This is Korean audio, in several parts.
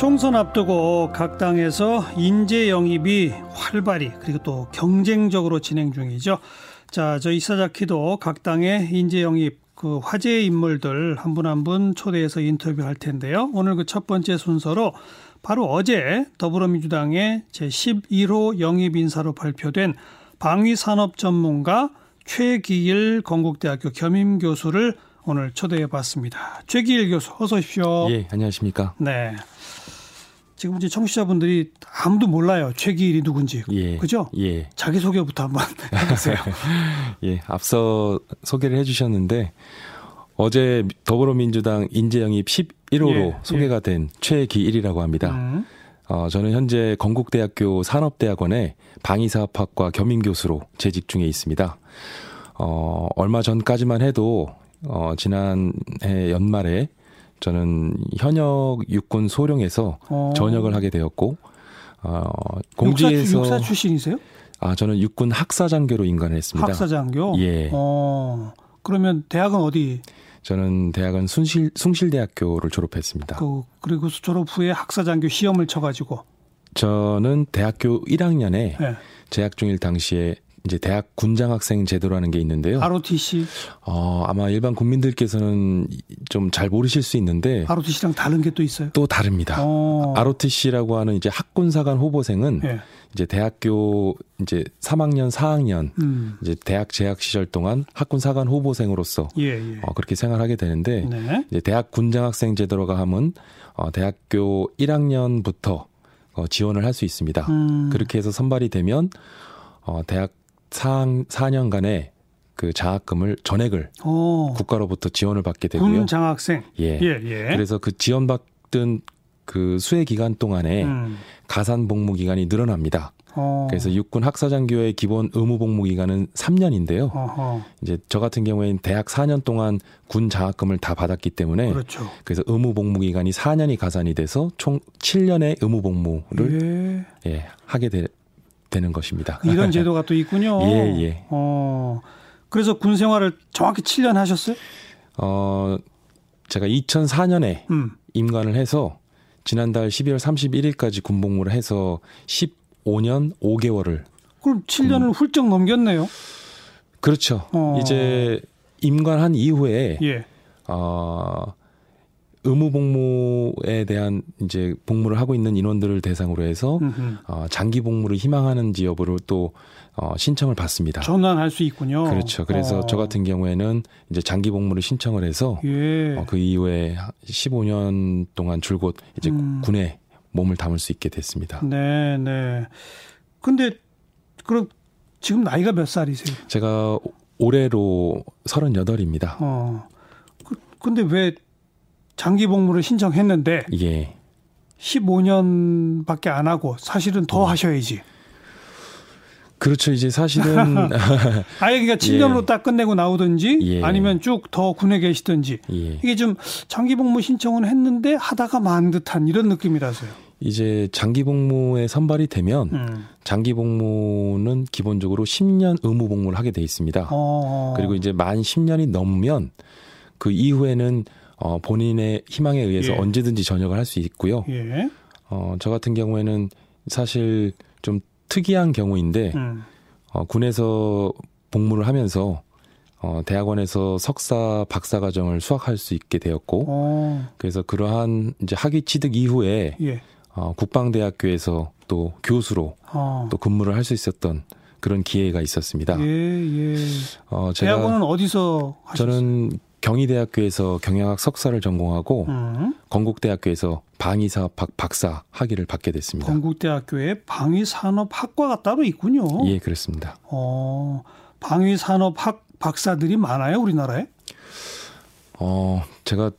총선 앞두고 각 당에서 인재 영입이 활발히 그리고 또 경쟁적으로 진행 중이죠. 자, 저 이사자키도 각 당의 인재 영입 그 화제의 인물들 한 분 한 분 초대해서 인터뷰할 텐데요. 오늘 그 첫 번째 순서로 바로 어제 더불어민주당의 제 11호 영입 인사로 발표된 방위산업 전문가 최기일 건국대학교 겸임 교수를 오늘 초대해 봤습니다. 최기일 교수 어서 오십시오. 예, 안녕하십니까? 네. 지금 이제 청취자분들이 아무도 몰라요. 최기일이 누군지. 예. 그죠? 예. 자기소개부터 한번 해보세요. 예, 앞서 소개를 해주셨는데 어제 더불어민주당 인재영입 11호로 예, 소개가 예. 된 최기일이라고 합니다. 음. 어, 저는 현재 건국대학교 산업대학원의 방위사업학과 겸임교수로 재직 중에 있습니다. 어, 얼마 전까지만 해도 어, 지난해 연말에 저는 현역 육군 소령에서 어. 전역을 하게 되었고 어, 육사, 공지에서 육사 출신이세요? 아 저는 육군 학사장교로 임관을 했습니다. 학사장교? 예. 어. 그러면 대학은 어디? 저는 대학은 순실 숭실대학교를 졸업했습니다. 그, 그리고 졸업 후에 학사장교 시험을 쳐가지고. 저는 대학교 1학년에 예. 재학 중일 당시에 이제 대학 군장 학생 제도라는 게 있는데요. ROTC. 어, 아마 일반 국민들께서는 좀 잘 모르실 수 있는데 ROTC랑 다른 게 또 있어요? 또 다릅니다. 어. ROTC라고 하는 이제 학군사관 후보생은 예. 이제 대학교 이제 3학년, 4학년 음. 이제 대학 재학 시절 동안 학군사관 후보생으로서 예, 예. 어, 그렇게 생활하게 되는데 네. 이제 대학 군장 학생 제도로가 하면 어, 대학교 1학년부터 어, 지원을 할 수 있습니다. 음. 그렇게 해서 선발이 되면 어, 대학 4, 4년간의 그 장학금을 전액을 어. 국가로부터 지원을 받게 되고요. 군 장학생. 예. 예, 예. 그래서 그 지원받던 그 수혜 기간 동안에 음. 가산 복무 기간이 늘어납니다. 어. 그래서 육군 학사장교의 기본 의무 복무 기간은 3년인데요. 어허. 이제 저 같은 경우에는 대학 4년 동안 군 장학금을 다 받았기 때문에 그렇죠. 그래서 의무 복무 기간이 4년이 가산이 돼서 총 7년의 의무 복무를 예. 예, 하게 되, 는 것입니다. 이런 제도가 또 있군요. 예, 예. 어. 그래서 군 생활을 정확히 7년 하셨어요? 어, 제가 2004년에 음. 임관을 해서 지난달 12월 31일까지 군 복무를 해서 15년 5개월을 그럼 7년을 훌쩍 넘겼네요. 그렇죠. 어. 이제 임관한 이후에 예. 어, 의무 복무에 대한 이제 복무를 하고 있는 인원들을 대상으로 해서 음흠. 어, 장기 복무를 희망하는지 여부를 또 어, 신청을 받습니다. 전환할 수 있군요. 그렇죠. 그래서 어. 저 같은 경우에는 이제 장기 복무를 신청을 해서 예. 어, 그 이후에 15년 동안 줄곧 이제 음. 군에 몸을 담을 수 있게 됐습니다. 네, 네. 근데 그럼 지금 나이가 몇 살이세요? 제가 올해로 38입니다. 어. 그, 근데 왜 장기 복무를 신청했는데 예. 15년밖에 안 하고 사실은 더 음. 하셔야지. 그렇죠. 이제 사실은 아예 그러니까 7년으로 딱 끝내고 나오든지 예. 아니면 쭉 더 군에 계시든지 예. 이게 좀 장기 복무 신청은 했는데 하다가 만 듯한 이런 느낌이라서요. 이제 장기 복무에 선발이 되면 음. 장기 복무는 기본적으로 10년 의무 복무를 하게 돼 있습니다. 어. 그리고 이제 만 10년이 넘으면 그 이후에는 어, 본인의 희망에 의해서 예. 언제든지 전역을 할 수 있고요. 예. 어, 저 같은 경우에는 사실 좀 특이한 경우인데 음. 어, 군에서 복무를 하면서 어, 대학원에서 석사 박사 과정을 수학할 수 있게 되었고 어. 그래서 그러한 이제 학위 취득 이후에 예. 어, 국방대학교에서 또 교수로 어. 또 근무를 할 수 있었던 그런 기회가 있었습니다. 예, 예. 어, 제가 대학원은 어디서 하셨어요? 저는 경희대학교에서 경영학 석사를 전공하고 음. 건국대학교에서 방위사업학 박사 학위를 받게 됐습니다. 건국대학교에 방위산업학과가 따로 있군요. 예, 그렇습니다. 어, 방위산업학 박사들이 많아요, 우리나라에? 어, 제가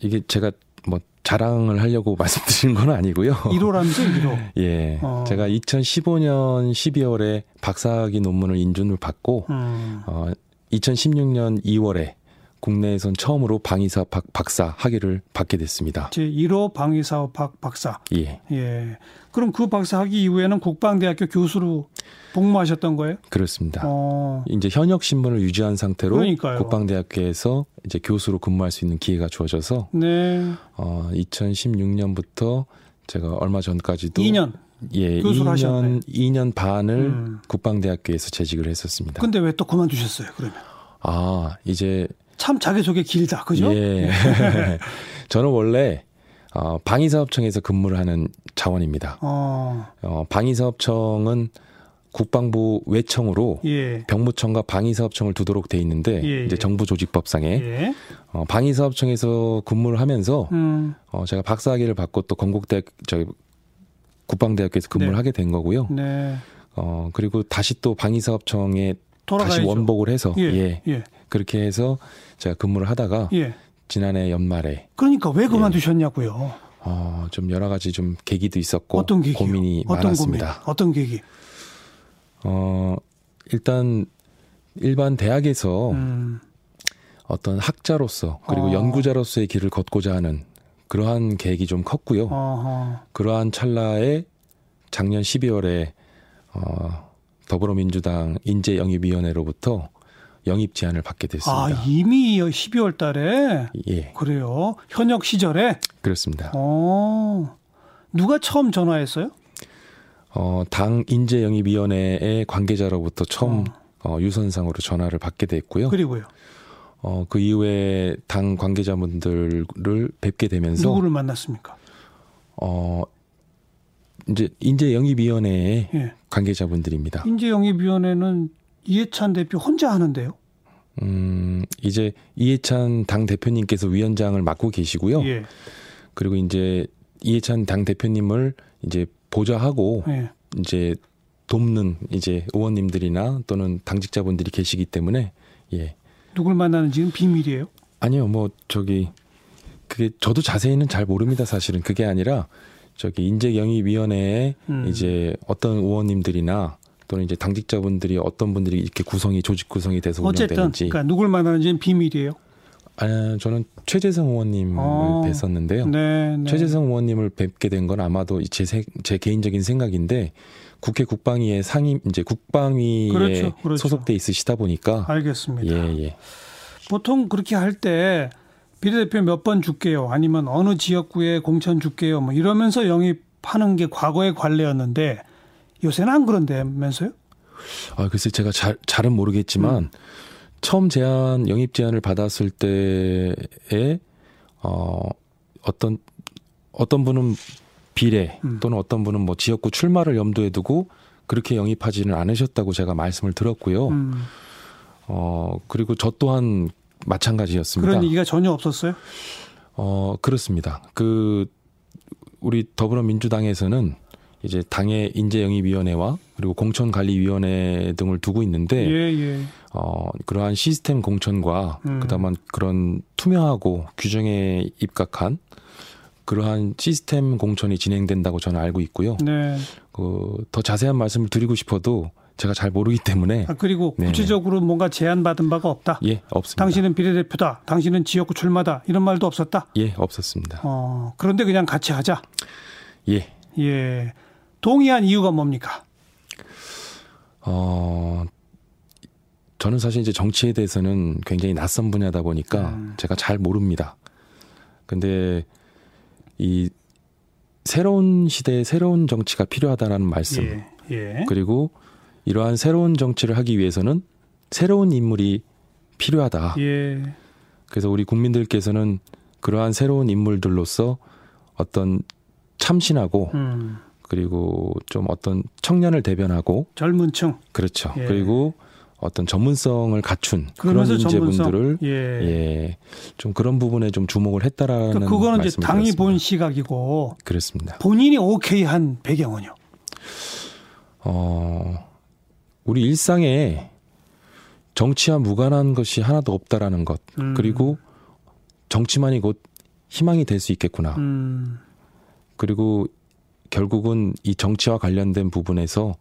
이게 제가 뭐 자랑을 하려고 말씀드린 건 아니고요. 1호라면서 1호. 예. 어. 제가 2015년 12월에 박사학위 논문을 인준을 받고 음. 어 2016년 2월에 국내에선 처음으로 방위사업 박, 박사 학위를 받게 됐습니다. 제 1호 방위사업 박, 박사. 예, 예. 그럼 그 박사 학위 이후에는 국방대학교 교수로 복무하셨던 거예요? 그렇습니다. 어. 이제 현역 신분을 유지한 상태로 그러니까요. 국방대학교에서 이제 교수로 근무할 수 있는 기회가 주어져서 네. 어, 2016년부터 제가 얼마 전까지도 2년. 예, 교수를 2년 하셨네. 2년 반을 음. 국방대학교에서 재직을 했었습니다. 근데 왜 또 그만두셨어요, 그러면? 아, 이제 참 자기소개 길다. 그죠? 예. 저는 원래 어, 방위사업청에서 근무를 하는 자원입니다. 어. 어, 방위사업청은 국방부 외청으로 예. 병무청과 방위사업청을 두도록 돼 있는데 예, 이제 예. 정부 조직법상에 예. 어, 방위사업청에서 근무를 하면서 음. 어, 제가 박사학위를 받고 또 건국대 저기 국방대학교에서 근무를 네. 하게 된 거고요. 네. 어 그리고 다시 또 방위사업청에 돌아가야죠. 다시 원복을 해서 예. 예. 예. 그렇게 해서 제가 근무를 하다가 예. 지난해 연말에 그러니까 왜 그만두셨냐고요. 어, 좀 여러 가지 좀 계기도 있었고 어떤 계기? 고민이 어떤 많았습니다. 고민? 어떤 계기? 어 일단 일반 대학에서 음. 어떤 학자로서 그리고 어. 연구자로서의 길을 걷고자 하는 그러한 계획이 좀 컸고요. 어허. 그러한 찰나에 작년 12월에 어, 더불어민주당 인재 영입위원회로부터 영입 제안을 받게 됐습니다. 아, 이미 12월 달에 예, 그래요. 현역 시절에 그렇습니다. 어. 누가 처음 전화했어요? 어, 당 인재영입위원회의 관계자로부터 처음 어, 유선상으로 전화를 받게 됐고요. 그리고요. 어, 그 이후에 당 관계자분들을 뵙게 되면서 누구를 만났습니까? 어, 이제 인재 영입위원회의 예. 관계자분들입니다. 인재 영입위원회는 이해찬 대표 혼자 하는데요. 음, 이제 이해찬 당 대표님께서 위원장을 맡고 계시고요. 예. 그리고 이제 이해찬 당 대표님을 이제 보좌하고 예. 이제 돕는 이제 의원님들이나 또는 당직자분들이 계시기 때문에 예. 누굴 만나는지는 비밀이에요. 아니요, 뭐 저기 그게 저도 자세히는 잘 모릅니다. 사실은 그게 아니라 저기 인재영입위원회에 음. 이제 어떤 의원님들이나 또는 이제 당직자분들이 어떤 분들이 이렇게 구성이 조직 구성이 돼서 어쨌든 운영되는지 그러니까 누굴 만나는지는 비밀이에요. 아, 저는 최재성 의원님을 어. 뵀었는데요. 네, 네. 최재성 의원님을 뵙게 된 건 아마도 제, 세- 제 개인적인 생각인데 국회 국방위의 상임 이제 국방위에 그렇죠, 그렇죠. 소속돼 있으시다 보니까 알겠습니다. 예, 예. 보통 그렇게 할 때 비례대표 몇 번 줄게요. 아니면 어느 지역구에 공천 줄게요. 뭐 이러면서 영입하는 게 과거의 관례였는데 요새는 안 그런다면서요? 아, 글쎄 제가 잘 잘은 모르겠지만 음. 처음 제안 영입 제안을 받았을 때에 어 어떤 어떤 분은 비례 음. 또는 어떤 분은 뭐 지역구 출마를 염두에 두고 그렇게 영입하지는 않으셨다고 제가 말씀을 들었고요. 음, 어 그리고 저 또한 마찬가지였습니다. 그런 얘기가 전혀 없었어요. 어, 그렇습니다. 그, 우리 더불어민주당에서는 이제 당의 인재영입위원회와 그리고 공천관리위원회 등을 두고 있는데, 예, 예. 어, 그러한 시스템 공천과 음. 그다음에 그런 투명하고 규정에 입각한 그러한 시스템 공천이 진행된다고 저는 알고 있고요. 네. 그, 더 자세한 말씀을 드리고 싶어도 제가 잘 모르기 때문에, 아, 그리고 네. 구체적으로 뭔가 제안 받은 바가 없다. 예, 없습니다. 당신은 비례대표다. 당신은 지역구 출마다. 이런 말도 없었다. 예, 없었습니다. 어, 그런데 그냥 같이 하자. 예. 예. 동의한 이유가 뭡니까? 어, 저는 사실 이제 정치에 대해서는 굉장히 낯선 분야다 보니까 음. 제가 잘 모릅니다. 근데 이 새로운 시대에 새로운 정치가 필요하다라는 말씀 예. 예. 그리고 이러한 새로운 정치를 하기 위해서는 새로운 인물이 필요하다. 예. 그래서 우리 국민들께서는 그러한 새로운 인물들로서 어떤 참신하고 음. 그리고 좀 어떤 청년을 대변하고 젊은 층. 그렇죠. 예. 그리고 어떤 전문성을 갖춘 그런. 인재분들을 예. 예. 좀 그런 부분에 좀 주목을 했다라는 그러니까 그거는 이제 당이 드렸습니다. 본 시각이고 그렇습니다. 본인이 오케이 한 배경은요. 어, 우리 일상에 정치와 무관한 것이 하나도 없다라는 것. 음. 그리고 정치만이 곧 희망이 될 수 있겠구나. 음. 그리고 결국은 이 정치와 관련된 부분에서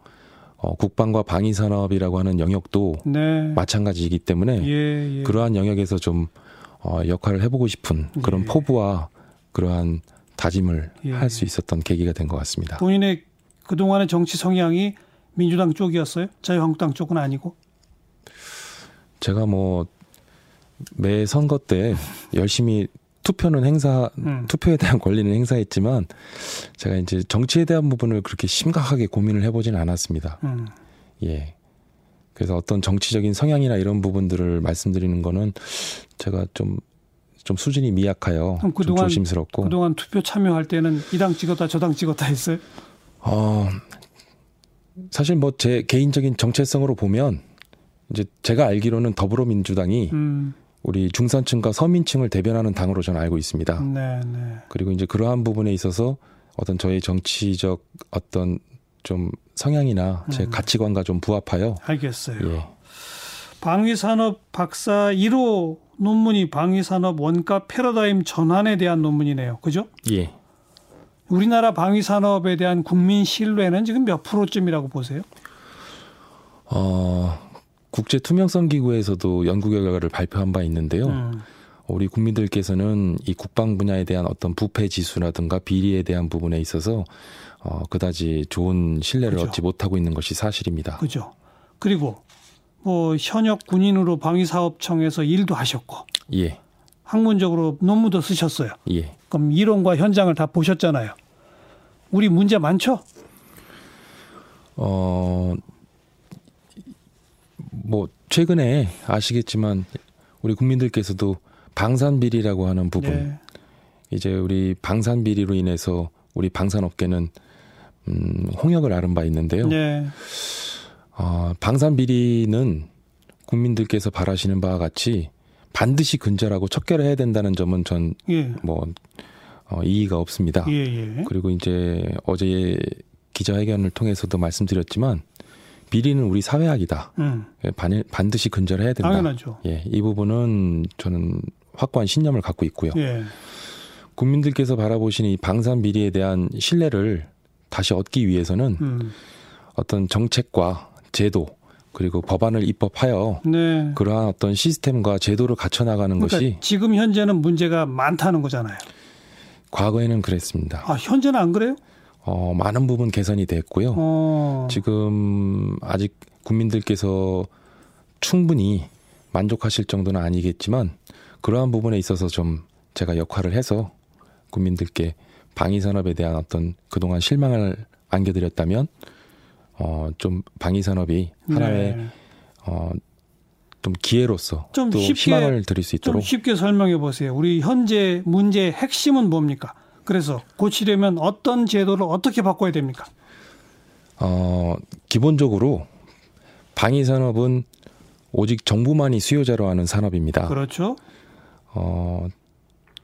어, 국방과 방위 산업이라고 하는 영역도 네. 마찬가지이기 때문에 예, 예. 그러한 영역에서 좀 어, 역할을 해보고 싶은 그런 예. 포부와 그러한 다짐을 예. 할수 있었던 계기가 된 것 같습니다. 본인의 그동안의 정치 성향이 민주당 쪽이었어요? 자유한국당 쪽은 아니고? 제가 뭐 매 선거 때 열심히 투표는 행사 음. 투표에 대한 권리는 행사했지만 제가 이제 정치에 대한 부분을 그렇게 심각하게 고민을 해보지는 않았습니다. 음. 예. 그래서 어떤 정치적인 성향이나 이런 부분들을 말씀드리는 거는 제가 좀, 좀 수준이 미약하여 그럼 좀 그동안- 조심스럽고. 그동안 투표 참여할 때는 이 당 찍었다 저 당 찍었다 했어요? 어, 사실 뭐 제 개인적인 정체성으로 보면 이제 제가 알기로는 더불어민주당이 음. 우리 중산층과 서민층을 대변하는 당으로 저는 알고 있습니다. 네, 네. 그리고 이제 그러한 부분에 있어서 어떤 저의 정치적 어떤 좀 성향이나 제 음. 가치관과 좀 부합하여 알겠어요. 예. 방위산업 박사 1호 논문이 방위산업 원가 패러다임 전환에 대한 논문이네요. 그죠? 예. 우리나라 방위산업에 대한 국민 신뢰는 지금 몇 프로쯤이라고 보세요? 어, 국제 투명성 기구에서도 연구 결과를 발표한 바 있는데요. 음. 우리 국민들께서는 이 국방 분야에 대한 어떤 부패 지수라든가 비리에 대한 부분에 있어서 어, 그다지 좋은 신뢰를 그죠. 얻지 못하고 있는 것이 사실입니다. 그죠? 그리고 뭐 현역 군인으로 방위사업청에서 일도 하셨고 예, 학문적으로 논문도 쓰셨어요. 예. 그럼 이론과 현장을 다 보셨잖아요. 우리 문제 많죠? 어, 뭐 최근에 아시겠지만 우리 국민들께서도 방산 비리라고 하는 부분, 네. 이제 우리 방산 비리로 인해서 우리 방산업계는 음, 홍역을 앓은 바 있는데요. 네. 어, 방산 비리는 국민들께서 바라시는 바와 같이 반드시 근절하고 척결해야 된다는 점은 전 예. 뭐 어, 이의가 없습니다. 예, 예. 그리고 이제 어제 기자회견을 통해서도 말씀드렸지만 비리는 우리 사회학이다. 음. 예, 반, 반드시 근절해야 된다. 당연하죠. 예, 이 부분은 저는 확고한 신념을 갖고 있고요. 예. 국민들께서 바라보시는 이 방산 비리에 대한 신뢰를 다시 얻기 위해서는 음. 어떤 정책과 제도 그리고 법안을 입법하여 네. 그러한 어떤 시스템과 제도를 갖춰 나가는 그러니까 것이 지금 현재는 문제가 많다는 거잖아요. 과거에는 그랬습니다. 아, 현재는 안 그래요? 어, 많은 부분 개선이 됐고요. 어. 지금 아직 국민들께서 충분히 만족하실 정도는 아니겠지만 그러한 부분에 있어서 좀 제가 역할을 해서 국민들께 방위 산업에 대한 어떤 그동안 실망을 안겨드렸다면 어 좀 방위 산업이 하나의 네. 어 좀 기회로서 좀 또 쉽게- 희망을 드릴 수좀 있도록 쉽게 설명해 보세요. 우리 현재 문제의 핵심은 뭡니까? 그래서 고치려면 어떤 제도를 어떻게 바꿔야 됩니까? 어 기본적으로 방위 산업은 오직 정부만이 수요자로 하는 산업입니다. 그렇죠. 어,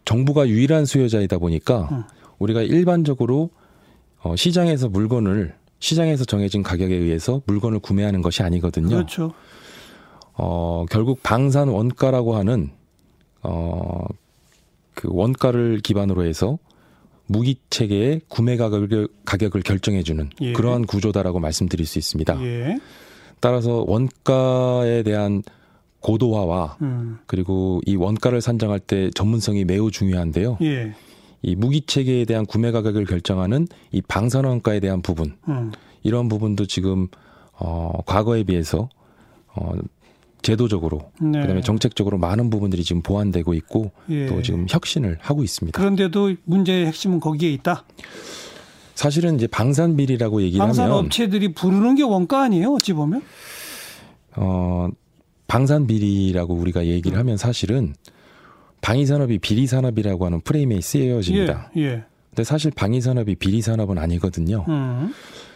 정부가 유일한 수요자이다 보니까 음. 우리가 일반적으로 어, 시장에서 물건을 시장에서 정해진 가격에 의해서 물건을 구매하는 것이 아니거든요. 그렇죠. 어, 결국 방산 원가라고 하는 어, 그 원가를 기반으로 해서 무기 체계의 구매 가격을, 가격을 결정해주는 예. 그러한 구조다라고 말씀드릴 수 있습니다. 예. 따라서 원가에 대한 고도화와 음. 그리고 이 원가를 산정할 때 전문성이 매우 중요한데요. 예. 이 무기 체계에 대한 구매 가격을 결정하는 이 방산 원가에 대한 부분 음. 이런 부분도 지금 어 과거에 비해서 어 제도적으로 네. 그다음에 정책적으로 많은 부분들이 지금 보완되고 있고 예. 또 지금 혁신을 하고 있습니다. 그런데도 문제의 핵심은 거기에 있다. 사실은 이제 방산 비리라고 얘기를 방산 하면 업체들이 부르는 게 원가 아니에요? 어찌 보면? 어 방산 비리라고 우리가 얘기를 음. 하면 사실은 방위 산업이 비리 산업이라고 하는 프레임에 쓰여집니다. 예. 예. 근데 사실 방위 산업이 비리 산업은 아니거든요. 음.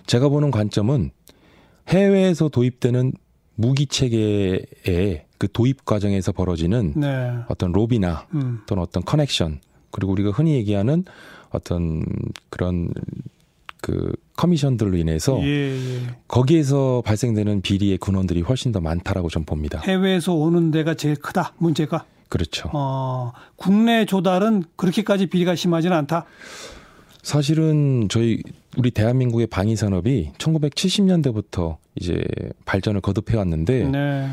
제가 보는 관점은 해외에서 도입되는 무기 체계의 그 도입 과정에서 벌어지는 네. 어떤 로비나 음. 또는 어떤 커넥션 그리고 우리가 흔히 얘기하는 어떤 그런 그 커미션들로 인해서 예, 예. 거기에서 발생되는 비리의 근원들이 훨씬 더 많다라고 좀 봅니다. 해외에서 오는 데가 제일 크다. 문제가. 그렇죠. 어, 국내 조달은 그렇게까지 비리가 심하지는 않다. 사실은 저희 우리 대한민국의 방위 산업이 1970년대부터 이제 발전을 거듭해 왔는데 네.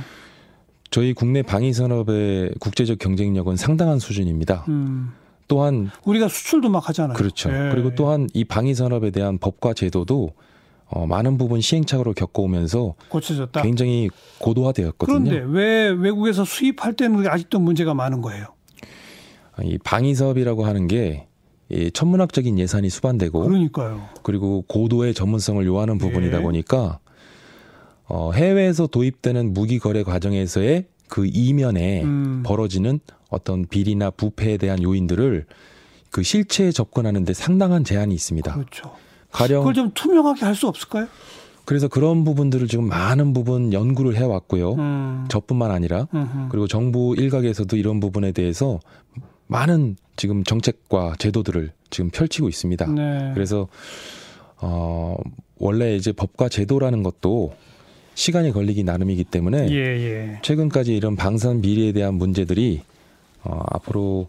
저희 국내 방위 산업의 국제적 경쟁력은 상당한 수준입니다. 음. 또한 우리가 수출도 막 하잖아요. 그렇죠. 예. 그리고 또한 이 방위 산업에 대한 법과 제도도 어, 많은 부분 시행착오를 겪어오면서 고쳐졌다. 굉장히 고도화되었거든요. 그런데 왜 외국에서 수입할 때는 아직도 문제가 많은 거예요? 이 방위 사업이라고 하는 게 이 천문학적인 예산이 수반되고 그러니까요. 그리고 고도의 전문성을 요하는 부분이다 예. 보니까 어, 해외에서 도입되는 무기 거래 과정에서의 그 이면에 음. 벌어지는 어떤 비리나 부패에 대한 요인들을 그 실체에 접근하는데 상당한 제한이 있습니다. 그렇죠. 가령 그걸 좀 투명하게 할 수 없을까요? 그래서 그런 부분들을 지금 많은 부분 연구를 해왔고요. 음. 저뿐만 아니라 음흠. 그리고 정부 일각에서도 이런 부분에 대해서 많은 지금 정책과 제도들을 지금 펼치고 있습니다. 네. 그래서 어 원래 이제 법과 제도라는 것도 시간이 걸리기 나름이기 때문에 예, 예. 최근까지 이런 방산 비리에 대한 문제들이 어 앞으로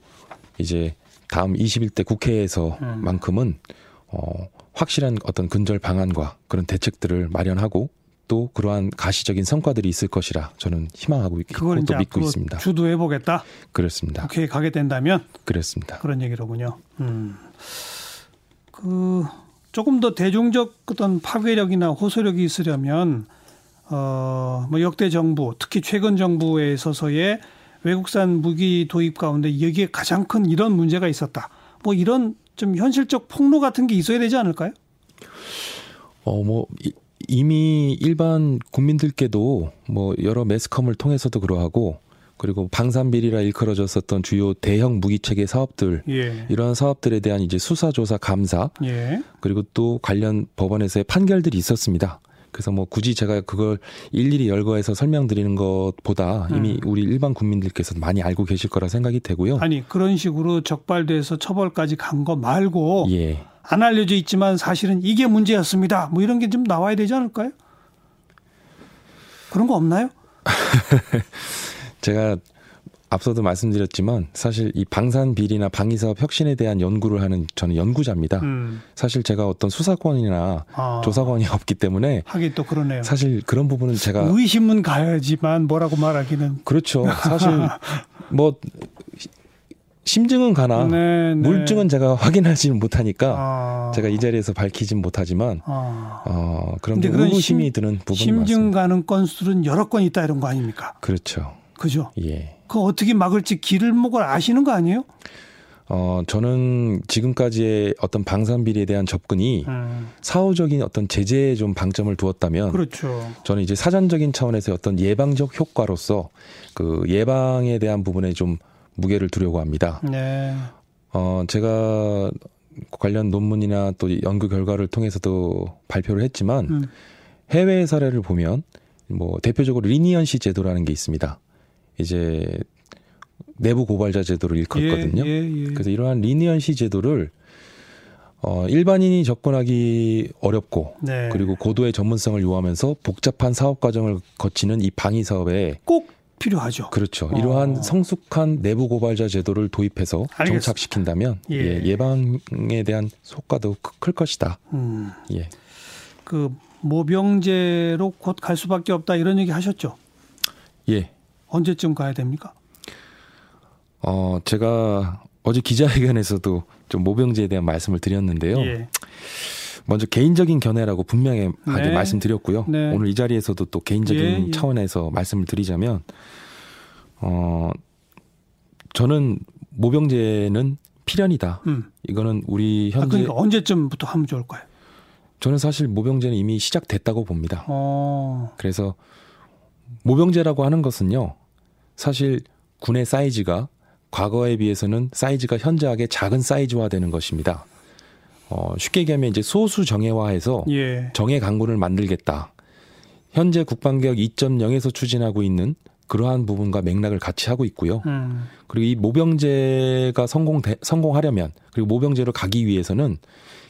이제 다음 21대 국회에서만큼은 어 확실한 어떤 근절 방안과 그런 대책들을 마련하고 또 그러한 가시적인 성과들이 있을 것이라 저는 희망하고 있고 그걸 또 믿고 있습니다. 주도해 보겠다. 그렇습니다. 국회에 가게 된다면 그렇습니다. 그런 얘기로군요. 음. 그 조금 더 대중적 어떤 파괴력이나 호소력이 있으려면 어뭐 역대 정부, 특히 최근 정부에 있어서의 외국산 무기 도입 가운데 여기에 가장 큰 이런 문제가 있었다. 뭐 이런 좀 현실적 폭로 같은 게 있어야 되지 않을까요? 어, 뭐, 이- 이미 일반 국민들께도 뭐 여러 매스컴을 통해서도 그러하고 그리고 방산비리라 일컬어졌었던 주요 대형 무기체계 사업들 예. 이러한 사업들에 대한 이제 수사 조사 감사 예. 그리고 또 관련 법원에서의 판결들이 있었습니다. 그래서 뭐 굳이 제가 그걸 일일이 열거해서 설명드리는 것보다 이미 우리 일반 국민들께서 많이 알고 계실 거라 생각이 되고요. 아니 그런 식으로 적발돼서 처벌까지 간 거 말고 예. 안 알려져 있지만 사실은 이게 문제였습니다. 뭐 이런 게 좀 나와야 되지 않을까요? 그런 거 없나요? 제가 앞서도 말씀드렸지만 사실 이 방산 비리나 방위 사업 혁신에 대한 연구를 하는 저는 연구자입니다. 음. 사실 제가 어떤 수사권이나 아, 조사권이 없기 때문에 하긴 또 그러네요. 사실 그런 부분은 제가 의심은 가야지만 뭐라고 말하기는 그렇죠. 사실 뭐 심증은 가나 네, 네. 물증은 제가 확인하지는 못하니까 아, 제가 이 자리에서 밝히진 못하지만 아, 어 그런 심- 드는 부분이 심증 많습니다. 가는 건수는 여러 건 있다 이런 거 아닙니까? 그렇죠. 그죠? 예. 그 어떻게 막을지 길목을 아시는 거 아니에요? 어 저는 지금까지의 어떤 방산 비리에 대한 접근이 음, 사후적인 어떤 제재에 좀 방점을 두었다면 그렇죠. 저는 이제 사전적인 차원에서 어떤 예방적 효과로서 그 예방에 대한 부분에 좀 무게를 두려고 합니다. 네. 어 제가 관련 논문이나 또 연구 결과를 통해서도 발표를 했지만 음, 해외 사례를 보면 뭐 대표적으로 리니언시 제도라는 게 있습니다. 이제 내부 고발자 제도를 일컫거든요. 예, 예, 예. 그래서 이러한 리니언시 제도를 어 일반인이 접근하기 어렵고 네. 그리고 고도의 전문성을 요하면서 복잡한 사업 과정을 거치는 이 방위 사업에 꼭 필요하죠. 그렇죠. 어. 이러한 성숙한 내부 고발자 제도를 도입해서 알겠습니다. 정착시킨다면 예. 예. 예방에 대한 효과도 크- 클 것이다. 음, 예. 그 모병제로 곧 갈 수밖에 없다 이런 얘기 하셨죠. 예. 언제쯤 가야 됩니까? 어, 제가 어제 기자회견에서도 좀 모병제에 대한 말씀을 드렸는데요. 예. 먼저 개인적인 견해라고 분명하게 네. 말씀드렸고요. 네. 오늘 이 자리에서도 또 개인적인 예, 예. 차원에서 말씀을 드리자면, 어, 저는 모병제는 필연이다. 음. 이거는 우리 아, 현재 그러니까 언제쯤부터 하면 좋을까요? 저는 사실 모병제는 이미 시작됐다고 봅니다. 어, 그래서 모병제라고 하는 것은요. 사실 군의 사이즈가 과거에 비해서는 사이즈가 현저하게 작은 사이즈화 되는 것입니다. 어, 쉽게 얘기하면 이제 소수 정예화해서 예. 정예 강군을 만들겠다. 현재 국방개혁 2.0에서 추진하고 있는 그러한 부분과 맥락을 같이 하고 있고요. 음, 그리고 이 모병제가 성공 성공하려면 그리고 모병제로 가기 위해서는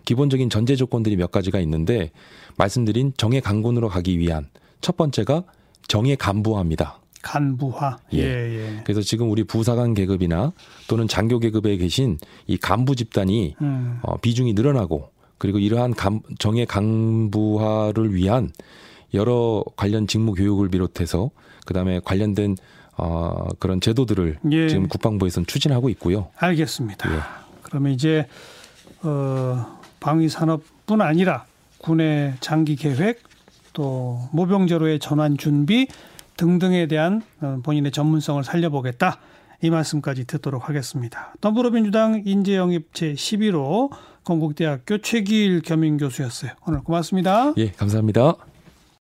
기본적인 전제 조건들이 몇 가지가 있는데 말씀드린 정예 강군으로 가기 위한 첫 번째가 정예 간부화입니다. 간부화. 예, 예. 예. 그래서 지금 우리 부사관 계급이나 또는 장교 계급에 계신 이 간부 집단이 음, 어, 비중이 늘어나고 그리고 이러한 감, 정예 강부화를 위한 여러 관련 직무 교육을 비롯해서 그다음에 관련된 어, 그런 제도들을 예. 지금 국방부에서는 추진하고 있고요. 알겠습니다. 예. 그러면 이제 어, 방위 산업뿐 아니라 군의 장기 계획 또 모병제로의 전환 준비 등등에 대한 어, 본인의 전문성을 살려보겠다. 이 말씀까지 듣도록 하겠습니다. 더불어민주당 인재영입 제11호 건국대학교 최기일 겸임교수였어요. 오늘 고맙습니다. 예, 감사합니다.